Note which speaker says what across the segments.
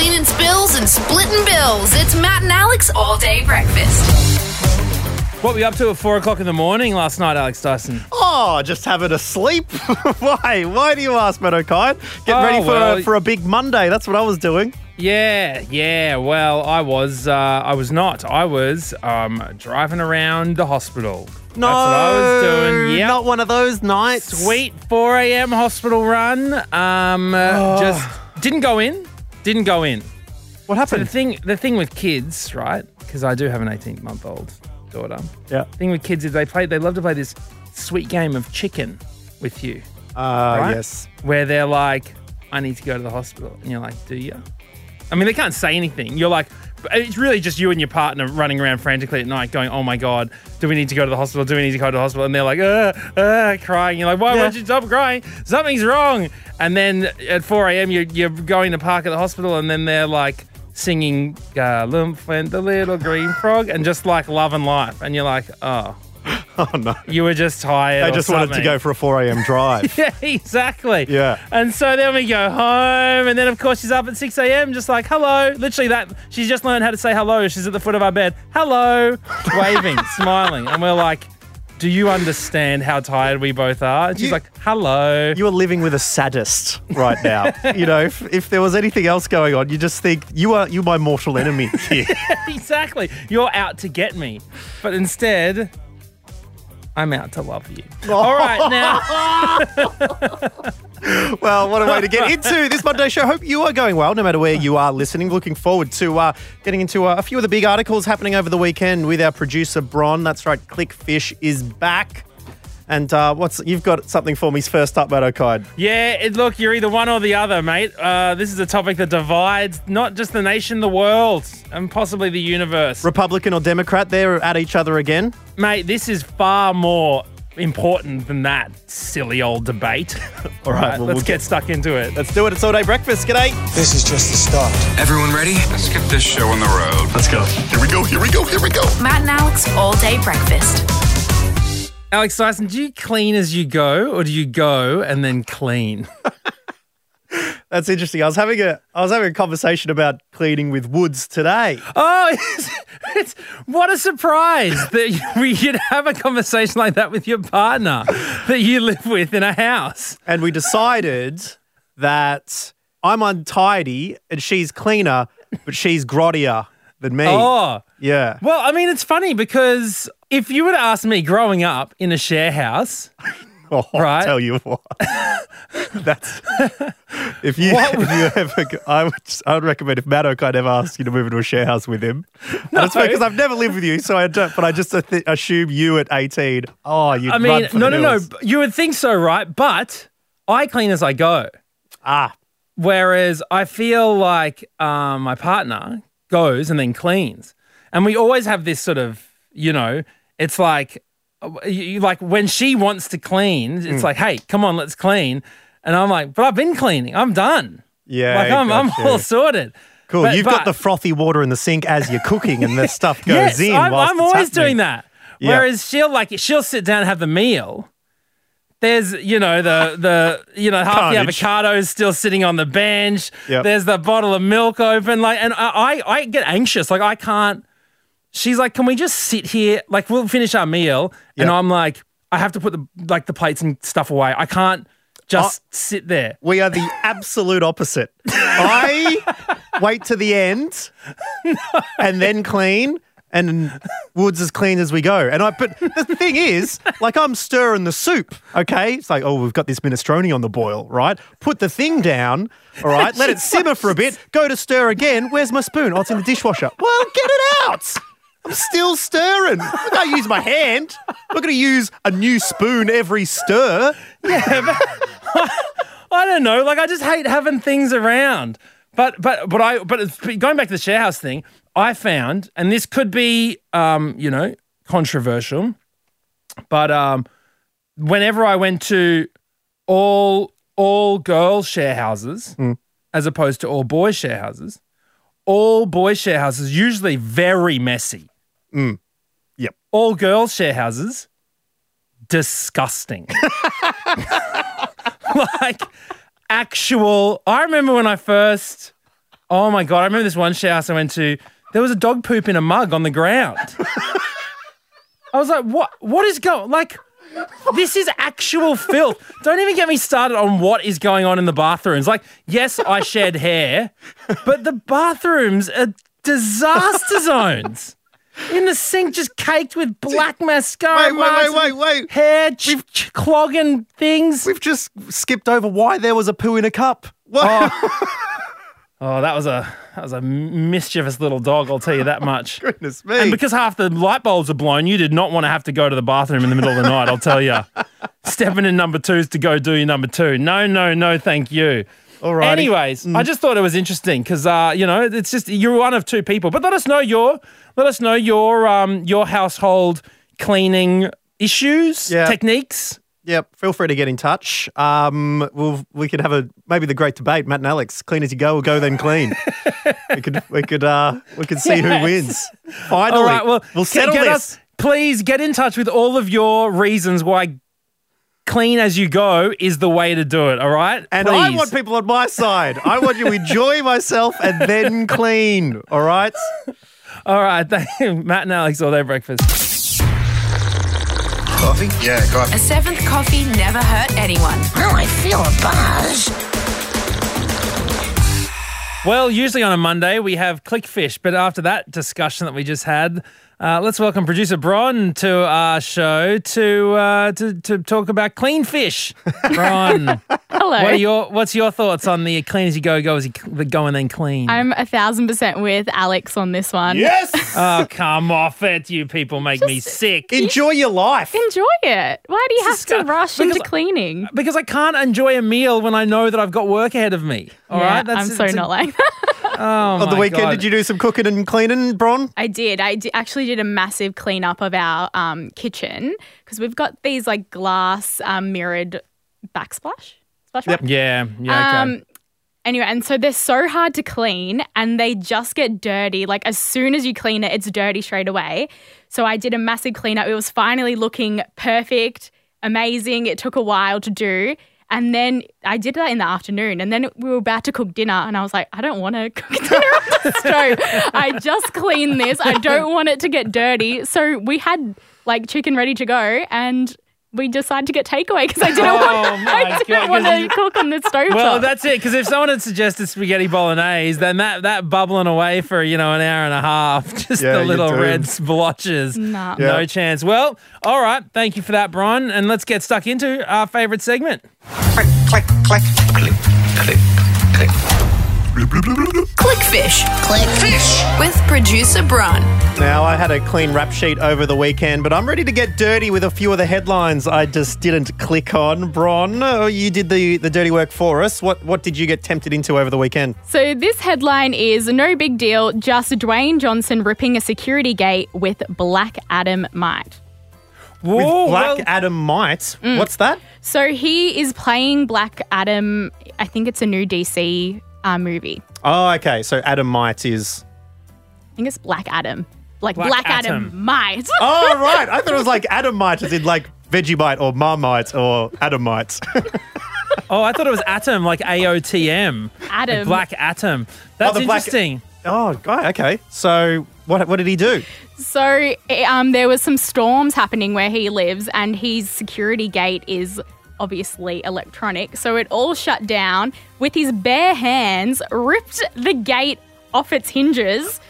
Speaker 1: cleaning spills and splitting bills. It's Matt and Alex all day breakfast.
Speaker 2: What were you up to at four o'clock in the morning last night, Alex Dyson?
Speaker 3: Oh, just having a sleep. Why? Why do you ask, Matt Okine? Getting
Speaker 2: Oh,
Speaker 3: ready for,
Speaker 2: well-
Speaker 3: for a big Monday. That's what I was doing.
Speaker 2: Yeah, yeah. Well, I was. Uh, I was not. I was um, driving around the hospital.
Speaker 3: No,
Speaker 2: That's what I was doing. Yeah.
Speaker 3: Not one of those nights.
Speaker 2: Sweet 4 a.m. hospital run. Um, uh, just didn't go in. Didn't go in.
Speaker 3: What
Speaker 2: So the
Speaker 3: happened?
Speaker 2: thing, the thing with kids, right? Because I do have an 18 month old daughter.
Speaker 3: yeah.
Speaker 2: The thing with kids is they play. They love to play this sweet game of chicken with you,
Speaker 3: Uh,
Speaker 2: Right?
Speaker 3: Yes.
Speaker 2: where they're like, "I need to go to the hospital," and you're like, "Do you?" I mean, they can't say anything. You're like, it's really just you and your partner running around frantically at night, going, "Oh my god, do we need to go to the hospital? Do we need to go to the hospital?" And they're like, "Uh, uh," crying. You're like, "Why
Speaker 3: Yeah.
Speaker 2: won't you stop crying? Something's wrong." And then at 4 a.m., you're, you're going to park at the hospital, and then they're like singing "Galump went the little green frog" and just like love and life, and you're like, "Oh."
Speaker 3: Oh no.
Speaker 2: You were just tired.
Speaker 3: I just wanted to go for a 4 a.m. drive.
Speaker 2: Yeah, exactly.
Speaker 3: Yeah.
Speaker 2: And so then we go home, and then of course she's up at 6 a.m. just like, hello. Literally, that she's just learned how to say hello. She's at the foot of our bed, hello, waving, smiling. And we're like, do you understand how tired we both are? And she's
Speaker 3: You-
Speaker 2: like, hello.
Speaker 3: You are living with a sadist right now. you know, if, if there was anything else going on, you just think you are you my mortal enemy here.
Speaker 2: exactly. You're out to get me. But instead, I'm out to love you. All right, now.
Speaker 3: well, what a way to get into this Monday show. Hope you are going well, no matter where you are listening. Looking forward to uh, getting into uh, a few of the big articles happening over the weekend with our producer Bron. That's right, Clickfish is back. And uh, what's you've got something for me first up, Matt Okine.
Speaker 2: Yeah, it, look, you're either one or the other, mate. Uh, this is a topic that divides not just the nation, the world, and possibly the universe.
Speaker 3: Republican or Democrat, they're at each other again.
Speaker 2: mate, this is far more important than that silly old debate. All
Speaker 3: right,
Speaker 2: right,
Speaker 3: well,
Speaker 2: let's
Speaker 3: we'll
Speaker 2: get stuck into it.
Speaker 3: Let's do it. It's all day breakfast. G'day.
Speaker 4: This is just the start.
Speaker 5: Everyone ready? Let's get this show on the road.
Speaker 6: Let's go. Here we go. Here we go. Here we go.
Speaker 1: Matt and Alex all day breakfast.
Speaker 2: Alex Dyson, do you clean as you go, or do you go and then clean?
Speaker 3: That's interesting. I was having a I was having a conversation about cleaning with Woods today.
Speaker 2: Oh, it's, it's what a surprise that we- you'd have a conversation like that with your partner that you live with in a house.
Speaker 3: and we decided that I'm untidy and she's cleaner, but she's grottier than me.
Speaker 2: Oh,
Speaker 3: Yeah.
Speaker 2: well, I mean, it's funny because if you were to ask me growing up in a share house,
Speaker 3: Oh,
Speaker 2: Right.
Speaker 3: I'll tell you what. That's if you, what? if you ever, I would, I would recommend if Matt Okine ever asks you to move into a share house with him. No. That's because I've never lived with you, so I don't. But I just assume you at 18. Oh, you.
Speaker 2: I mean, no, no, no, you would think so, right? But I clean as I go.
Speaker 3: Ah,
Speaker 2: Whereas I feel like um, my partner goes and then cleans. And we always have this sort of, you know, it's like, you, like when she wants to clean, it's hmm. like, hey, come on, let's clean. And I'm like, but I've been cleaning. I'm done.
Speaker 3: yeah.
Speaker 2: like I'm, I'm all sorted.
Speaker 3: cool.
Speaker 2: But-
Speaker 3: You've got the frothy water in the sink as you're cooking, and the stuff goes
Speaker 2: yes,
Speaker 3: in.
Speaker 2: I'm, I'm always
Speaker 3: happening.
Speaker 2: doing that.
Speaker 3: Yeah.
Speaker 2: Whereas she'll like she'll sit down and have the meal. There's you know the the you know half
Speaker 3: Carnage.
Speaker 2: the avocados still sitting on the bench.
Speaker 3: Yep.
Speaker 2: There's the bottle of milk open. Like and I, I I get anxious. Like I can't. She's like, can we just sit here? Like we'll finish our meal, and I'm like, I have to put the like the plates and stuff away. I can't just sit there.
Speaker 3: We are the absolute opposite. I wait to the end and then clean, and Woods as clean as we go. And I, but the thing is, like I'm stirring the soup. Okay, it's like, oh, we've got this minestrone on the boil, right? Put the thing down. All right, let it simmer for a bit. Go to stir again. Where's my spoon? Oh, it's in the dishwasher. Well, get it out. I'm still stirring. I can't use my hand. I'm not going to use a new spoon every stir.
Speaker 2: Yeah, but I don't know. Like I just hate having things around. But but but I but going back to the share house thing, I found, and this could be um you know controversial, but um whenever I went to all all girls share houses as opposed to all boys share houses, all boys share houses usually very messy.
Speaker 3: Yep.
Speaker 2: All girls share houses disgusting. like actual I remember when I first Oh my god! I remember this one share house I went to. There was a dog poop in a mug on the ground. I was like, "What? What is going? Like, this is actual filth." Don't even get me started on what is going on in the bathrooms. Like, yes, I shed hair, but the bathrooms are disaster zones. In the sink, just caked with black mascara.
Speaker 3: Wait, wait, wait, wait, wait.
Speaker 2: Hair ch- ch- clogging things.
Speaker 3: We've just skipped over why there was a poo in a cup. What?
Speaker 2: Oh, that was a that was a mischievous little dog. I'll tell you that much.
Speaker 3: Goodness me.
Speaker 2: And because half the light bulbs are blown, you did not want to have to go to the bathroom in the middle of the night. I'll tell you. Stepping in number twos to go do your number two. No, no, no, thank you.
Speaker 3: Alrighty.
Speaker 2: Anyways, I just thought it was interesting because uh, you know it's just you're one of two people. But let us know your let us know your um your household cleaning issues,
Speaker 3: Yeah.
Speaker 2: techniques.
Speaker 3: Yep. Feel free to get in touch. Um, we'll, we could have a maybe the great debate. Matt and Alex, clean as you go, or go then clean. we could we could uh we could see
Speaker 2: Yes.
Speaker 3: who wins. Finally,
Speaker 2: All right, well,
Speaker 3: we'll settle this.
Speaker 2: us- please get in touch with all of your reasons why clean as you go is the way to do it. All right,
Speaker 3: and I want people on my side. I want you to enjoy myself and then clean. All right.
Speaker 2: All right, thank you, Matt and Alex all day breakfast.
Speaker 6: Coffee? Yeah, coffee.
Speaker 1: A seventh coffee never hurt anyone.
Speaker 4: Oh, I feel a buzz.
Speaker 2: Well, usually on a Monday we have Clickfish, but after that discussion that we just had, uh, let's welcome producer Bron to our show to uh, to to talk about clean fish. Bron,
Speaker 7: Hello.
Speaker 2: what are your what's your thoughts on the clean as you go, go as you the go and then clean?
Speaker 7: I'm a thousand percent with Alex on this one.
Speaker 3: Yes.
Speaker 2: oh, come off it! You people make me sick.
Speaker 3: enjoy your life.
Speaker 7: Enjoy it. Why do you have
Speaker 2: Disgust-
Speaker 7: to rush
Speaker 2: because-
Speaker 7: into cleaning?
Speaker 2: because I can't enjoy a meal when I know that I've got work ahead of me. All right,
Speaker 7: yeah, I'm so
Speaker 2: it's a-
Speaker 7: not like that.
Speaker 2: Oh,
Speaker 3: On the
Speaker 2: my
Speaker 3: weekend,
Speaker 2: God.
Speaker 3: did you do some cooking and cleaning, Bron?
Speaker 7: I did. I di- actually did a massive cleanup of our um, kitchen because we've got these like glass um, mirrored backsplash. Splash
Speaker 3: Yep.
Speaker 7: back?
Speaker 2: Yeah, yeah, okay.
Speaker 7: Um, anyway, and so they're so hard to clean and they just get dirty. Like as soon as you clean it, it's dirty straight away. So I did a massive cleanup. It was finally looking perfect, amazing. It took a while to do. And then I did that in the afternoon. And then we were about to cook dinner. And I was like, I don't want to cook dinner on the stove. I just cleaned this. I don't want it to get dirty. So we had like chicken ready to go. And we decided to get takeaway because I didn't
Speaker 2: Oh
Speaker 7: want, I
Speaker 2: God,
Speaker 7: didn't
Speaker 2: 'cause
Speaker 7: want to
Speaker 2: you-
Speaker 7: cook on the stove.
Speaker 2: Well,
Speaker 7: top.
Speaker 2: that's it. Because if someone had suggested spaghetti bolognese, then that that bubbling away for you know an hour and a half, just
Speaker 3: Yeah,
Speaker 2: the little red splotches,
Speaker 7: No.
Speaker 2: no chance. Well, all right. Thank you for that, Brian. And let's get stuck into our favorite segment.
Speaker 4: Click, click, click.
Speaker 5: Click, click, click.
Speaker 1: Clickfish
Speaker 4: Click fish.
Speaker 1: with producer Bron.
Speaker 3: Now, I had a clean rap sheet over the weekend, but I'm ready to get dirty with a few of the headlines I just didn't click on. Bron, oh, you did the, the dirty work for us. What what did you get tempted into over the weekend?
Speaker 7: So this headline is no big deal, just Dwayne Johnson ripping a security gate with Black Adam might.
Speaker 2: Whoa,
Speaker 3: With Black
Speaker 2: well,
Speaker 3: Adam Might.
Speaker 7: Mm.
Speaker 3: What's that?
Speaker 7: So he is playing Black Adam. I think it's a new DC uh, movie.
Speaker 3: Oh, okay. So Adam Might is.
Speaker 7: I think it's Black Adam. Like
Speaker 2: Black
Speaker 7: Black, Adam.
Speaker 2: Atom.
Speaker 7: might.
Speaker 3: Oh, right. I thought it was like Adam Might, as in like Vegemite or Marmite or Adam Might.
Speaker 2: oh, I thought it was atom, like A O T M,
Speaker 7: Adam.
Speaker 2: black atom. That's
Speaker 3: the black-
Speaker 2: interesting.
Speaker 3: oh, God. Okay. So what what did he do?
Speaker 7: So eh, um, there was some storms happening where he lives, and his security gate is obviously electronic. So it all shut down with his bare hands, ripped the gate off its hinges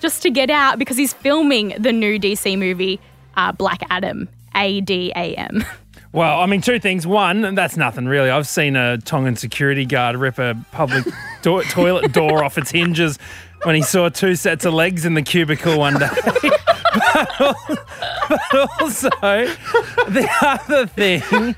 Speaker 7: just to get out because he's filming the new DC movie uh, Black Adam. A D A M.
Speaker 2: Well, I mean, two things. One, that's nothing really. I've seen a Tongan security guard rip a public do- toilet door off its hinges when he saw two sets of legs in the cubicle one day. but also, the other thing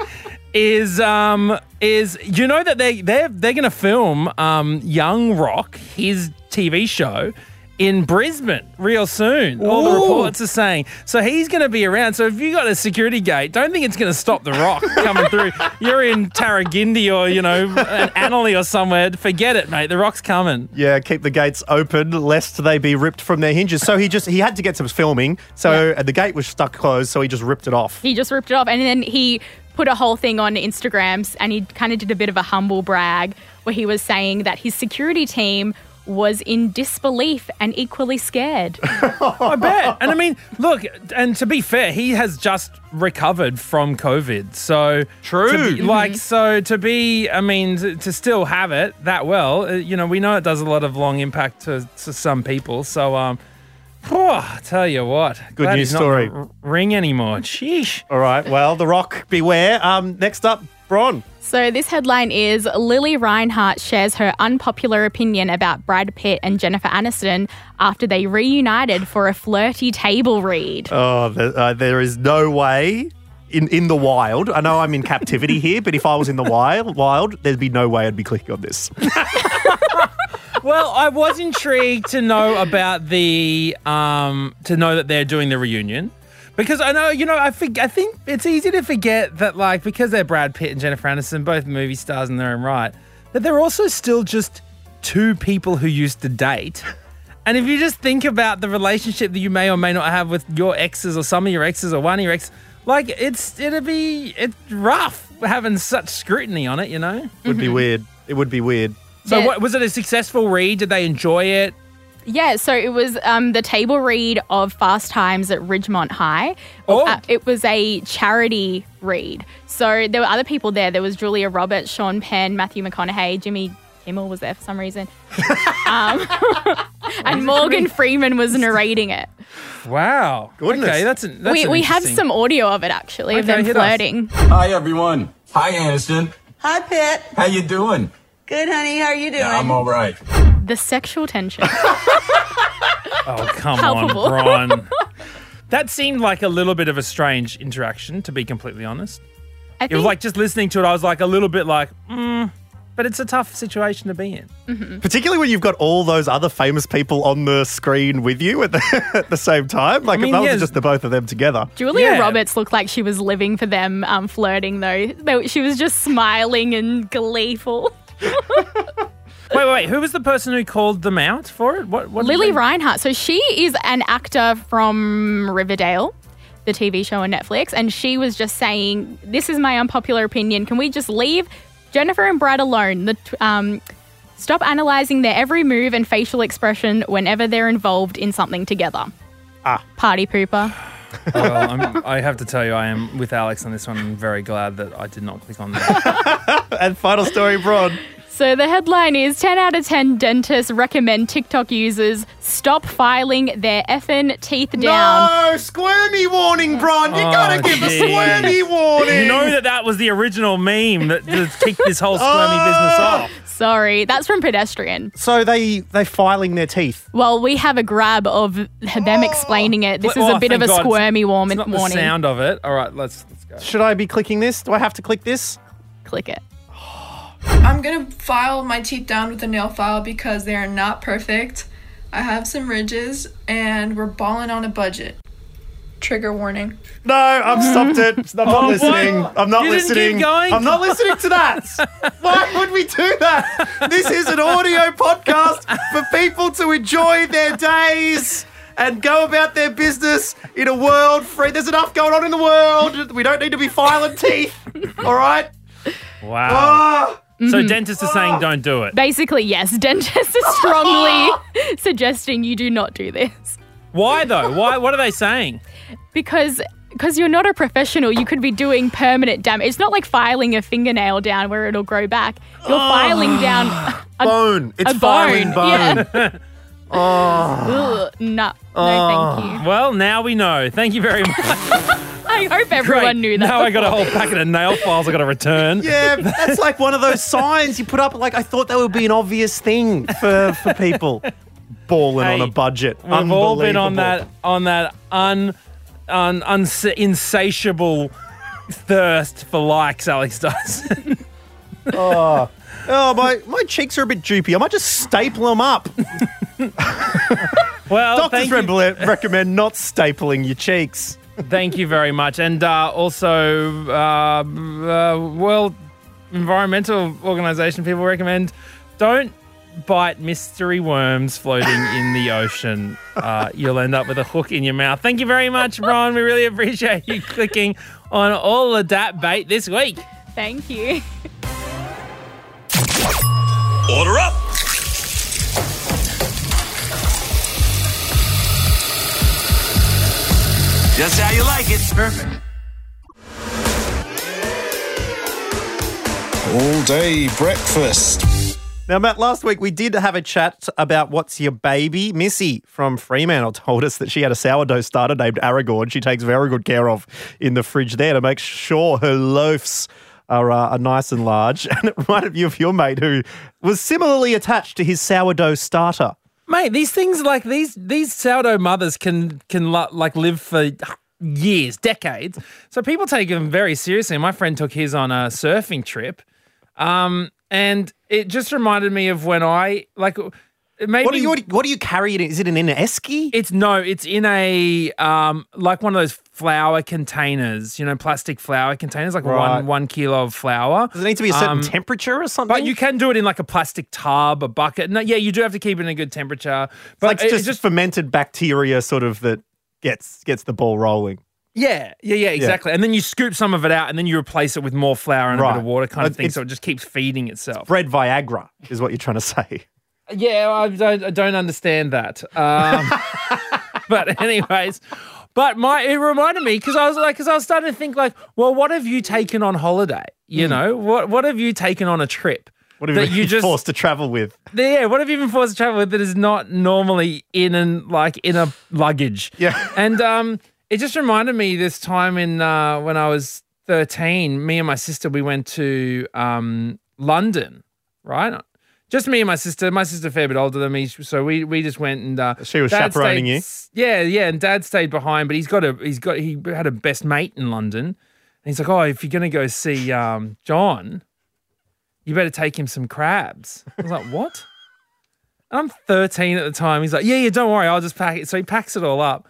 Speaker 2: is um is you know that they they're they're gonna film um Young Rock his TV show in Brisbane real soon. All the reports are saying. So he's going to be around. So if you got a security gate, don't think it's going to stop the rock coming through. You're in Tarragindi or you know an Annerley or somewhere. Forget it, mate. The rock's coming.
Speaker 3: Yeah, keep the gates open lest they be ripped from their hinges. So he just he had to get some filming. So uh, the gate was stuck closed, so he just ripped it off.
Speaker 7: He just ripped it off, and then he put a whole thing on Instagrams and he kind of did a bit of a humble brag where he was saying that his security team was in disbelief and equally scared.
Speaker 2: I bet. And I mean, look, and to be fair, he has just recovered from COVID. So
Speaker 3: True.
Speaker 2: to be- like, so to be, I mean, to, to still have it that well, uh, you know, we know it does a lot of long impact to, to some people. So, um, whew, I tell you what,
Speaker 3: Good
Speaker 2: glad
Speaker 3: news
Speaker 2: he's
Speaker 3: story.
Speaker 2: gonna r- ring anymore. Sheesh.
Speaker 3: All right. Well, The Rock, beware. Um, next up, Bron.
Speaker 7: So this headline is Lili Reinhart shares her unpopular opinion about Brad Pitt and Jennifer Aniston after they reunited for a flirty table read.
Speaker 3: Oh, the, uh, there is no way in in the wild. I know I'm in captivity here, but if I was in the wild, wild, there'd be no way I'd be clicking on this.
Speaker 2: Well, I was intrigued to know about the um to know that they're doing the reunion. Because I know, you know, I think I think it's easy to forget that like because they're Brad Pitt and Jennifer Aniston, both movie stars in their own right, that they're also still just two people who used to date. And if you just think about the relationship that you may or may not have with your exes or some of your exes or one of your exes, like it's it'd be it's rough having such scrutiny on it, you know?
Speaker 3: Would be weird. It would be weird.
Speaker 2: So
Speaker 7: Yeah.
Speaker 2: what was it a successful read? Did they enjoy it?
Speaker 7: Yeah, so it was um, the table read of Fast Times at Ridgemont High.
Speaker 2: Oh.
Speaker 7: Uh, it was a charity read. So there were other people there. There was Julia Roberts, Sean Penn, Matthew McConaughey, Jimmy Kimmel was there for some reason. um, and Morgan Freeman was narrating it.
Speaker 2: Wow.
Speaker 3: Goodness.
Speaker 2: Okay, that's, an, that's
Speaker 7: we
Speaker 2: an
Speaker 7: we have some audio of it actually of
Speaker 2: Okay,
Speaker 7: them
Speaker 2: hit us.
Speaker 7: flirting.
Speaker 8: Hi everyone. Hi Aniston.
Speaker 9: Hi, Pitt.
Speaker 8: How you doing?
Speaker 9: Good, honey. How are you doing?
Speaker 8: I'm all right.
Speaker 7: The sexual tension.
Speaker 2: Oh, come
Speaker 7: Palpable.
Speaker 2: on, Bron. that seemed like a little bit of a strange interaction, to be completely honest.
Speaker 7: I
Speaker 2: It was like just listening to it, I was like a little bit like, mm, but it's a tough situation to be in.
Speaker 3: Particularly when you've got all those other famous people on the screen with you at the, at the same time. Like
Speaker 2: mean,
Speaker 3: if that was
Speaker 2: yes.
Speaker 3: just the both of them together.
Speaker 7: Julia
Speaker 2: Yeah.
Speaker 7: Roberts looked like she was living for them um, flirting though. She was just smiling and gleeful.
Speaker 2: Wait, wait, wait. Who was the person who called them out for it? What? what
Speaker 7: Lili
Speaker 2: they-
Speaker 7: Reinhart. So she is an actor from Riverdale, the TV show on Netflix, and she was just saying, "This is my unpopular opinion. Can we just leave Jennifer and Brad alone? The t- um, stop analyzing their every move and facial expression whenever they're involved in something together."
Speaker 3: Ah.
Speaker 7: party pooper.
Speaker 2: Well, I'm, I have to tell you, I am with Alex on this one. I'm very glad that I did not click on that.
Speaker 3: And final story, Bron.
Speaker 7: So the headline is 10 out of 10 dentists recommend TikTok users stop filing their effing teeth down.
Speaker 3: No, squirmy warning, Bron. You
Speaker 2: Oh,
Speaker 3: gotta give a
Speaker 2: geez.
Speaker 3: squirmy warning.
Speaker 2: you know that that was the original meme that, that kicked this whole squirmy business oh. off.
Speaker 7: Sorry, that's from Pedestrian.
Speaker 3: So they they filing their teeth.
Speaker 7: Well, we have a grab of them oh. explaining it. This is
Speaker 2: Oh,
Speaker 7: a bit of
Speaker 2: thank
Speaker 7: a
Speaker 2: God.
Speaker 7: squirmy warm-
Speaker 2: It's not the sound of it. All right, let's let's go.
Speaker 3: Should I be clicking this? Do I have to click this?
Speaker 7: Click it.
Speaker 10: I'm gonna file my teeth down with a nail file because they are not perfect. I have some ridges and we're balling on a budget. Trigger warning.
Speaker 3: No, I've stopped it. I'm not
Speaker 2: Oh,
Speaker 3: listening.
Speaker 2: what?
Speaker 3: I'm not
Speaker 2: You didn't keep
Speaker 3: listening.
Speaker 2: going?
Speaker 3: I'm not listening to that. Why would we do that? This is an audio podcast for people to enjoy their days and go about their business in a world free. There's enough going on in the world. We don't need to be filing teeth. All right.
Speaker 2: Wow.
Speaker 3: Ah.
Speaker 2: So mm-hmm. dentists are saying don't do it.
Speaker 7: Basically, yes, dentists are strongly suggesting you do not do this.
Speaker 2: Why though? Why? What are they saying?
Speaker 7: because because you're not a professional you could be doing permanent damage it's not like filing a fingernail down where it'll grow back you're filing down a,
Speaker 3: Bone. It's
Speaker 7: a
Speaker 3: filing bone.
Speaker 7: yeah. Ugh, no no thank you
Speaker 2: Well, now we know. Thank you very much.
Speaker 7: I hope everyone
Speaker 2: Great.
Speaker 7: knew that
Speaker 2: Now I got a whole packet of nail files I got to return.
Speaker 3: Yeah, that's like one of those signs you put up. Like I thought that would be an obvious thing for for people. Balling on a budget.
Speaker 2: We've all been on that on that un, un, uns insatiable thirst for likes. Alex does.
Speaker 3: Oh, oh my, my cheeks are a bit droopy. I might just staple them up.
Speaker 2: well,
Speaker 3: Doctors
Speaker 2: you,
Speaker 3: recommend not stapling your cheeks.
Speaker 2: Thank you very much, and uh, also uh, uh, World Environmental Organization people recommend don't bite mystery worms floating in the ocean. Uh, you'll end up with a hook in your mouth. Thank you very much, Ron. We really appreciate you clicking on all of that bait this week.
Speaker 7: thank you
Speaker 6: Order up.
Speaker 8: Just how you like it. Perfect.
Speaker 6: All day breakfast.
Speaker 3: Now, Matt, last week we did have a chat about what's your baby. Missy from Fremantle told us that she had a sourdough starter named Aragorn. She takes very good care of in the fridge there to make sure her loaves are, uh, are nice and large. And it reminded me of your mate who was similarly attached to his sourdough starter.
Speaker 2: Mate, these things like these these sourdough mothers can can like live for years, decades. So people take them very seriously. My friend took his on a surfing trip, um, and it just reminded me of when I like maybe
Speaker 3: What do you what do you carry it in? Is it in an esky?
Speaker 2: It's no, it's in a um like one of those flour containers, you know, plastic flour containers, like
Speaker 3: Right.
Speaker 2: one one kilo of flour.
Speaker 3: Does it need to be a certain
Speaker 2: Um,
Speaker 3: temperature or something?
Speaker 2: But you can do it in like a plastic tub, a bucket. No, yeah, you do have to keep it in a good temperature. But
Speaker 3: like
Speaker 2: it-
Speaker 3: just,
Speaker 2: just
Speaker 3: fermented bacteria sort of that gets gets the ball rolling.
Speaker 2: Yeah, yeah, yeah, exactly. And then you scoop some of it out, and then you replace it with more flour and a bit of water, kind of
Speaker 3: It-
Speaker 2: thing. So it just keeps feeding itself.
Speaker 3: Bread Viagra is what you're trying to say.
Speaker 2: Yeah, I don't, I don't understand that. Um, but anyways, but my it reminded me because I was like, because I was starting to think like, well, what have you taken on holiday? You know, what what have you taken on a trip?
Speaker 3: What have
Speaker 2: that
Speaker 3: you
Speaker 2: you
Speaker 3: been
Speaker 2: just
Speaker 3: forced to travel with?
Speaker 2: yeah, what have you been forced to travel with that is not normally in and like in a luggage?
Speaker 3: Yeah.
Speaker 2: And um, it just reminded me this time in uh, when I was thirteen. Me and my sister we went to um, London, right? Just me and my sister. My sister a fair bit older than me, so we we just went and uh,
Speaker 3: She was
Speaker 2: Dad
Speaker 3: chaperoning
Speaker 2: stayed-
Speaker 3: you?
Speaker 2: Yeah, yeah. And Dad stayed behind, but he's got a he's got he had a best mate in London, and he's like, oh, if you're gonna go see um, John, you better take him some crabs. I was like, what? And I'm 13 at the time. He's like, yeah, yeah, don't worry, I'll just pack it. So he packs it all up,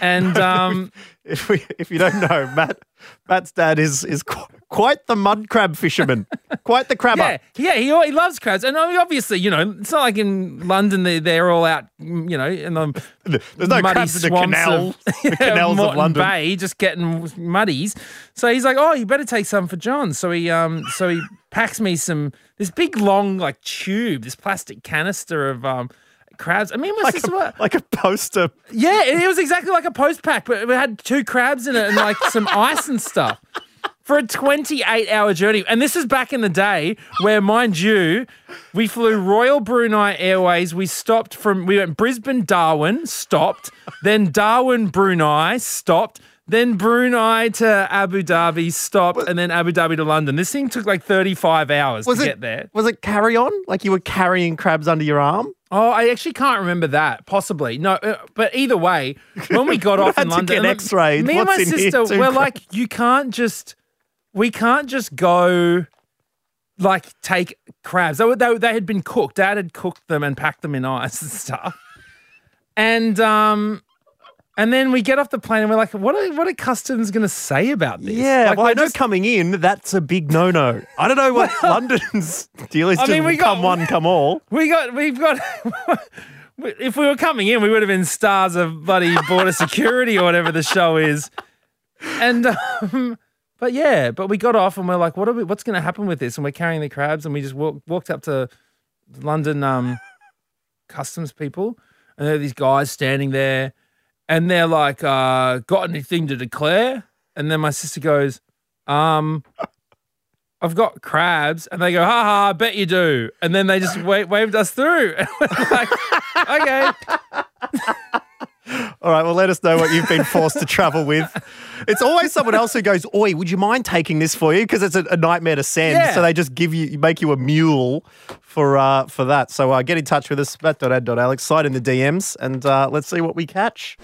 Speaker 2: and um,
Speaker 3: If we, if you don't know, Matt, Matt's dad is is qu- quite the mud crab fisherman, quite the crabber.
Speaker 2: yeah, yeah, he he loves crabs, and I mean, obviously, you know, it's not like in London they they're all out, you know, in the
Speaker 3: There's no
Speaker 2: muddy
Speaker 3: crabs in the
Speaker 2: swamps
Speaker 3: canal,
Speaker 2: of,
Speaker 3: the canals of
Speaker 2: Moreton
Speaker 3: London.
Speaker 2: Bay, just getting muddies. So he's like, "Oh, you better take some for John." So he um, so he packs me some this big long like tube, this plastic canister of um crabs. I mean, my
Speaker 3: Like a, like a poster.
Speaker 2: yeah, it, was exactly like a post pack, but it had two crabs in it and like some ice and stuff. For a 28 hour journey. And this is back in the day where, mind you, we flew Royal Brunei Airways. We stopped from, we went Brisbane, Darwin, stopped. Then Darwin, Brunei, stopped. Then Brunei to Abu Dhabi, stopped. And then Abu Dhabi to London. This thing took like 35 hours
Speaker 3: Was
Speaker 2: to
Speaker 3: it
Speaker 2: get there.
Speaker 3: Was it carry on? Like you were carrying crabs under your arm?
Speaker 2: Oh, I actually can't remember that. Possibly no, uh, but either way, when we got off in
Speaker 3: to
Speaker 2: London,
Speaker 3: get
Speaker 2: and
Speaker 3: X-rayed.
Speaker 2: Me and my sister were like, you can't just, we can't just go, like take crabs. They, were, they, they had been cooked. Dad had cooked them and packed them in ice and stuff. And um, and then we get off the plane and we're like, what are what are customs going to say about this?
Speaker 3: Yeah,
Speaker 2: like,
Speaker 3: well, I know
Speaker 2: just-
Speaker 3: coming in, that's a big no no. I don't know what London's deal is.
Speaker 2: I
Speaker 3: to
Speaker 2: mean, we got-
Speaker 3: come one, come all.
Speaker 2: We got, we've got. if we were coming in, we would have been stars of bloody border security or whatever the show is. And, um, but yeah, but we got off and we're like, what are we? What's going to happen with this? And we're carrying the crabs, and we just walk, walked up to London um, customs people, and there are these guys standing there, and they're like, uh, "Got anything to declare?" And then my sister goes, "Um." I've got crabs, and they go, ha ha, I bet you do. And then they just wa- waved us through. Like, okay.
Speaker 3: All right, well, let us know what you've been forced to travel with. It's always someone else who goes, Oi, would you mind taking this for you? Because it's a, a nightmare to send.
Speaker 2: Yeah.
Speaker 3: So they just give you, make you a mule for uh, for that. So uh, get in touch with us, matt.ad.alex, slide in the DMs, and uh, let's see what we catch.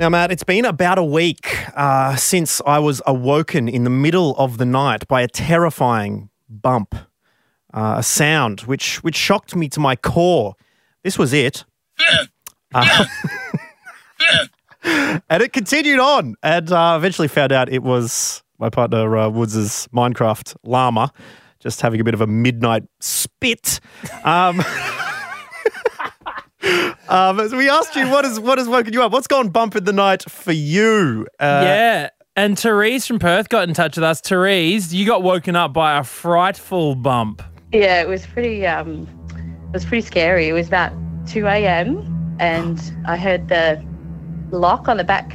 Speaker 3: Now, Matt, it's been about a week uh, since I was awoken in the middle of the night by a terrifying bump, uh, a sound which which shocked me to my core. This was it. Uh, and it continued on, and uh, eventually found out it was my partner uh, Woods's Minecraft llama, just having a bit of a midnight spit. Um, um, so we asked you what has what has woken you up. What's gone bump in the night for you? Uh,
Speaker 2: yeah. And Therese from Perth got in touch with us. Therese, you got woken up by a frightful bump.
Speaker 11: Yeah, it was pretty. Um, it was pretty scary. It was about two a.m. and I heard the lock on the back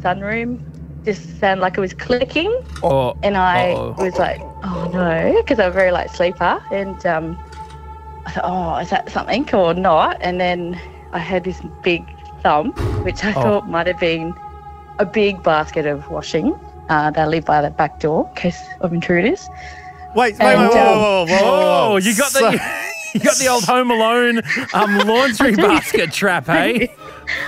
Speaker 11: sunroom just sound like it was clicking,
Speaker 2: Oh,
Speaker 11: and I
Speaker 2: uh-oh.
Speaker 11: was like, "Oh no," because I'm a very light sleeper, and um, I thought, "Oh, is that something or not?" And then I had this big thump, which I
Speaker 2: Oh.
Speaker 11: thought might have been a big basket of washing. Uh, they live by the back door in case of intruders.
Speaker 3: Wait, wait,
Speaker 11: And,
Speaker 3: wait, whoa,
Speaker 11: um,
Speaker 3: whoa, whoa, whoa,
Speaker 2: Whoa,
Speaker 3: whoa.
Speaker 2: you got
Speaker 3: So-
Speaker 2: the you got the old Home Alone um, laundry basket trap, hey?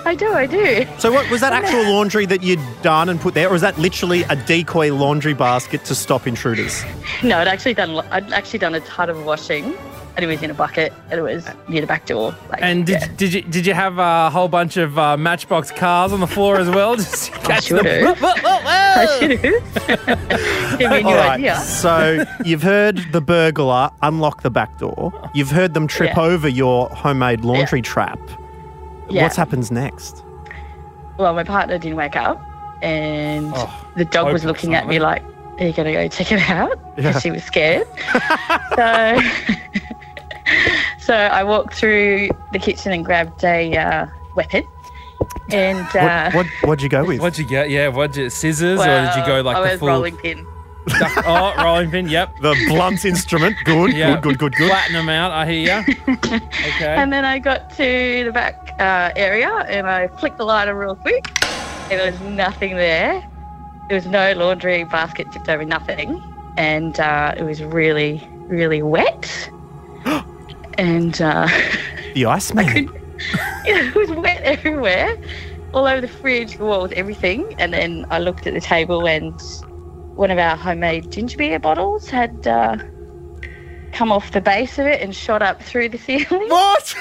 Speaker 11: I do, I do.
Speaker 3: So what was that actual laundry that you'd done and put there, or was that literally a decoy laundry basket to stop intruders?
Speaker 11: No, I'd actually done. I'd actually done a ton of washing, and it was in a bucket, and it was near the back door. Like,
Speaker 2: And did,
Speaker 11: yeah.
Speaker 2: did you did you have a whole bunch of uh, Matchbox cars on the floor as well? Just to catch
Speaker 11: should
Speaker 2: them.
Speaker 11: have. I should have. Give me a new
Speaker 3: All right.
Speaker 11: idea.
Speaker 3: So you've heard the burglar unlock the back door. You've heard them trip
Speaker 11: Yeah.
Speaker 3: over your homemade laundry trap.
Speaker 11: Yeah.
Speaker 3: What happens next?
Speaker 11: Well, my partner didn't wake up, and
Speaker 2: Oh,
Speaker 11: the dog was looking at me like, "Are you gonna go check it out?" Because
Speaker 3: Yeah.
Speaker 11: she was scared. so, so I walked through the kitchen and grabbed a uh, weapon, and uh,
Speaker 3: What, what, what'd you go with?
Speaker 2: What'd you get? Yeah, what'd you scissors or did you go like
Speaker 11: I
Speaker 2: the full
Speaker 11: rolling pin.
Speaker 2: oh rolling pin? Yep.
Speaker 3: the blunt instrument. Good,
Speaker 2: Yeah.
Speaker 3: good, good, good, good.
Speaker 2: Flatten them out. I hear you. Okay.
Speaker 11: And then I got to the back uh, area and I flicked the lighter real quick. And there was nothing there. There was no laundry basket tipped over, nothing. And uh, it was really, really wet. And uh,
Speaker 3: The Iceman.
Speaker 11: it was wet everywhere, all over the fridge, the walls, everything. And then I looked at the table and one of our homemade ginger beer bottles had uh, come off the base of it and shot up through the ceiling.
Speaker 3: What?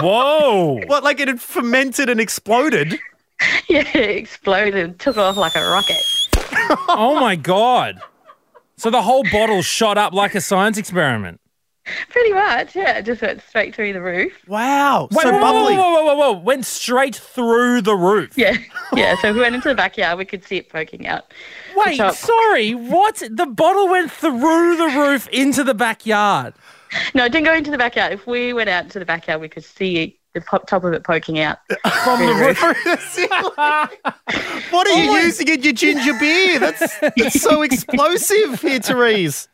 Speaker 2: Whoa.
Speaker 3: what? Like it had fermented and exploded?
Speaker 11: yeah, it exploded took off like a rocket.
Speaker 2: Oh my god. So the whole bottle shot up like a science experiment.
Speaker 11: Pretty much, yeah. It just went straight through the roof.
Speaker 3: Wow.
Speaker 2: Wait,
Speaker 3: so
Speaker 2: whoa, whoa,
Speaker 3: bubbly.
Speaker 2: Whoa, whoa, whoa, whoa, whoa! Went straight through the roof.
Speaker 11: Yeah, yeah. So we went into the backyard. We could see it poking out.
Speaker 2: Wait, sorry. What? The bottle went through the roof into the backyard.
Speaker 11: No, it didn't go into the backyard. If we went out into the backyard, we could see the pop- top of it poking out.
Speaker 2: From the
Speaker 11: roof.
Speaker 3: what are
Speaker 2: Oh
Speaker 3: you using in your ginger beer? That's, that's so explosive here, Therese.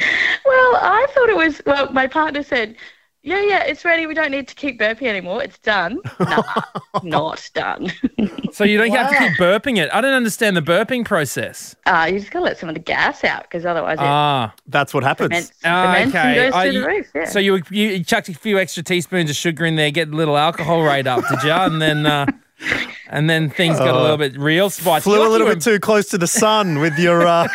Speaker 11: Well, I thought it was. Well, my partner said, "Yeah, yeah, it's ready. We don't need to keep burping anymore. It's done." Nah, not done.
Speaker 2: So you don't have to keep burping it. I don't understand the burping process.
Speaker 11: uh, you just gotta let some of the gas out because otherwise it
Speaker 2: Ah,
Speaker 3: That's what happens.
Speaker 11: ferments, ferments and
Speaker 2: okay.
Speaker 11: goes
Speaker 2: Ah, you-
Speaker 11: the roof. Yeah.
Speaker 2: So you, you you chucked a few extra teaspoons of sugar in there, get a little alcohol rate up, did you? And then uh, and then things got a little bit real spicy.
Speaker 3: Flew a little bit too close to the sun with your uh,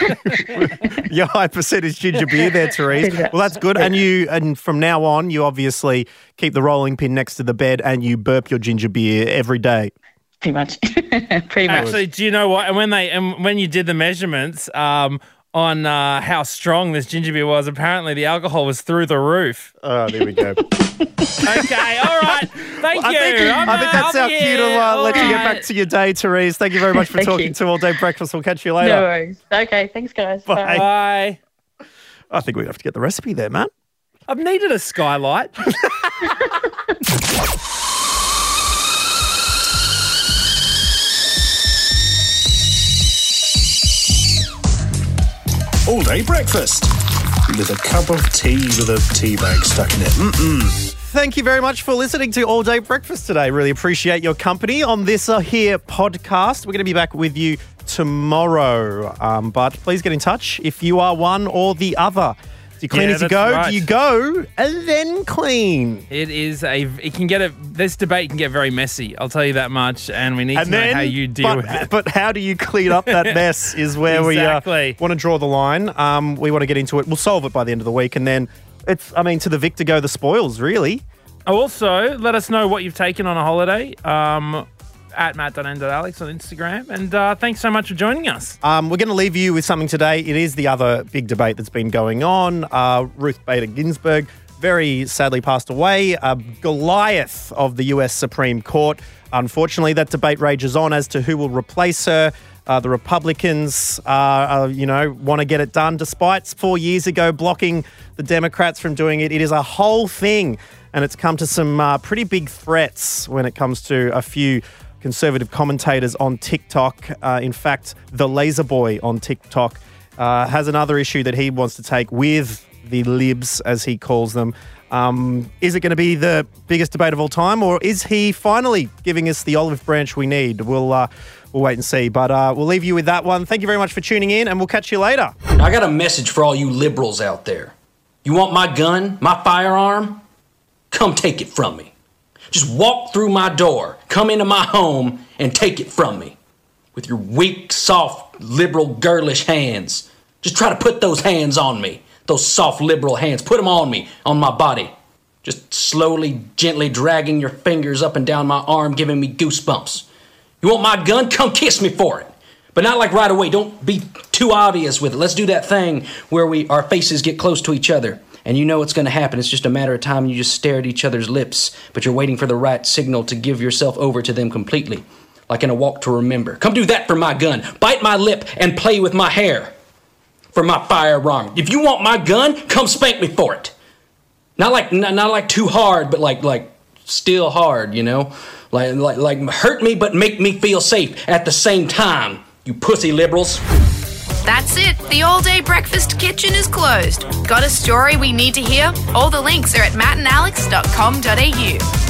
Speaker 3: your high percentage ginger beer there, Therese. Well, that's good. And you and from now on, you obviously keep the rolling pin next to the bed and you burp your ginger beer every day.
Speaker 11: Pretty much. Pretty much.
Speaker 2: Actually, do you know what? And when they and when you did the measurements um, on uh, how strong this ginger beer was, apparently the alcohol was through the roof.
Speaker 3: Oh, there we go.
Speaker 2: Okay, all right. Thank
Speaker 3: I
Speaker 2: you.
Speaker 3: think,
Speaker 2: I'm,
Speaker 3: I think that's
Speaker 2: I'm
Speaker 3: our cue to uh,
Speaker 2: All
Speaker 3: let you get back to your day, Therese. Thank you very much for talking
Speaker 11: you.
Speaker 3: to All Day Breakfast. We'll catch you later.
Speaker 11: no worries. Okay, thanks, guys.
Speaker 3: Bye.
Speaker 11: Bye.
Speaker 2: Bye.
Speaker 3: I think we have to get the recipe there, man.
Speaker 2: I've needed a skylight.
Speaker 6: All day breakfast with a cup of tea with a tea bag stuck in it. Mm-mm.
Speaker 3: Thank you very much for listening to All Day Breakfast today. Really appreciate your company on this uh, here podcast. We're going to be back with you tomorrow. Um, but please get in touch if you are one or the other. Do you clean
Speaker 2: Yeah,
Speaker 3: as you go?
Speaker 2: right.
Speaker 3: Do you go and then clean?
Speaker 2: It is a. It can get a. This debate can get very messy. I'll tell you that much. And we need
Speaker 3: And
Speaker 2: to know how you deal
Speaker 3: but,
Speaker 2: with it.
Speaker 3: but how do you clean up that mess is where
Speaker 2: Exactly.
Speaker 3: we uh, want to draw the line. Um, we want to get into it. We'll solve it by the end of the week, and then it's. I mean, to the victor go the spoils. Really.
Speaker 2: Also, let us know what you've taken on a holiday. Um, at matt.n.alex on Instagram. And uh, thanks so much for joining us.
Speaker 3: Um, we're going to leave you with something today. It is the other big debate that's been going on. Uh, Ruth Bader Ginsburg very sadly passed away, a Goliath of the US Supreme Court. Unfortunately, that debate rages on as to who will replace her. Uh, the Republicans, uh, uh, you know, want to get it done despite four years ago blocking the Democrats from doing it. It is a whole thing, and it's come to some uh, pretty big threats when it comes to a few conservative commentators on TikTok. Uh, in fact, the Laser Boy on TikTok uh, has another issue that he wants to take with the libs, as he calls them. Um, is it going to be the biggest debate of all time, or is he finally giving us the olive branch we need? We'll uh, we'll wait and see. But uh, we'll leave you with that one. Thank you very much for tuning in, and we'll catch you later.
Speaker 12: I got a message for all you liberals out there. You want my gun, my firearm? Come take it from me. Just walk through my door, come into my home, and take it from me. With your weak, soft, liberal, girlish hands. Just try to put those hands on me. Those soft, liberal hands. Put them on me, on my body. Just slowly, gently dragging your fingers up and down my arm, giving me goosebumps. You want my gun? Come kiss me for it. But not like right away. Don't be too obvious with it. Let's do that thing where we our faces get close to each other. And you know it's going to happen. It's just a matter of time. You just stare at each other's lips, but you're waiting for the right signal to give yourself over to them completely. Like in a walk to remember. Come do that for my gun. Bite my lip and play with my hair for my firearm. If you want my gun, come spank me for it. Not like not, not like too hard, but like like still hard, you know? Like like like hurt me but make me feel safe at the same time. You pussy liberals.
Speaker 1: That's it. The all day breakfast kitchen is closed. Got a story we need to hear? All the links are at mattandalex.com.au.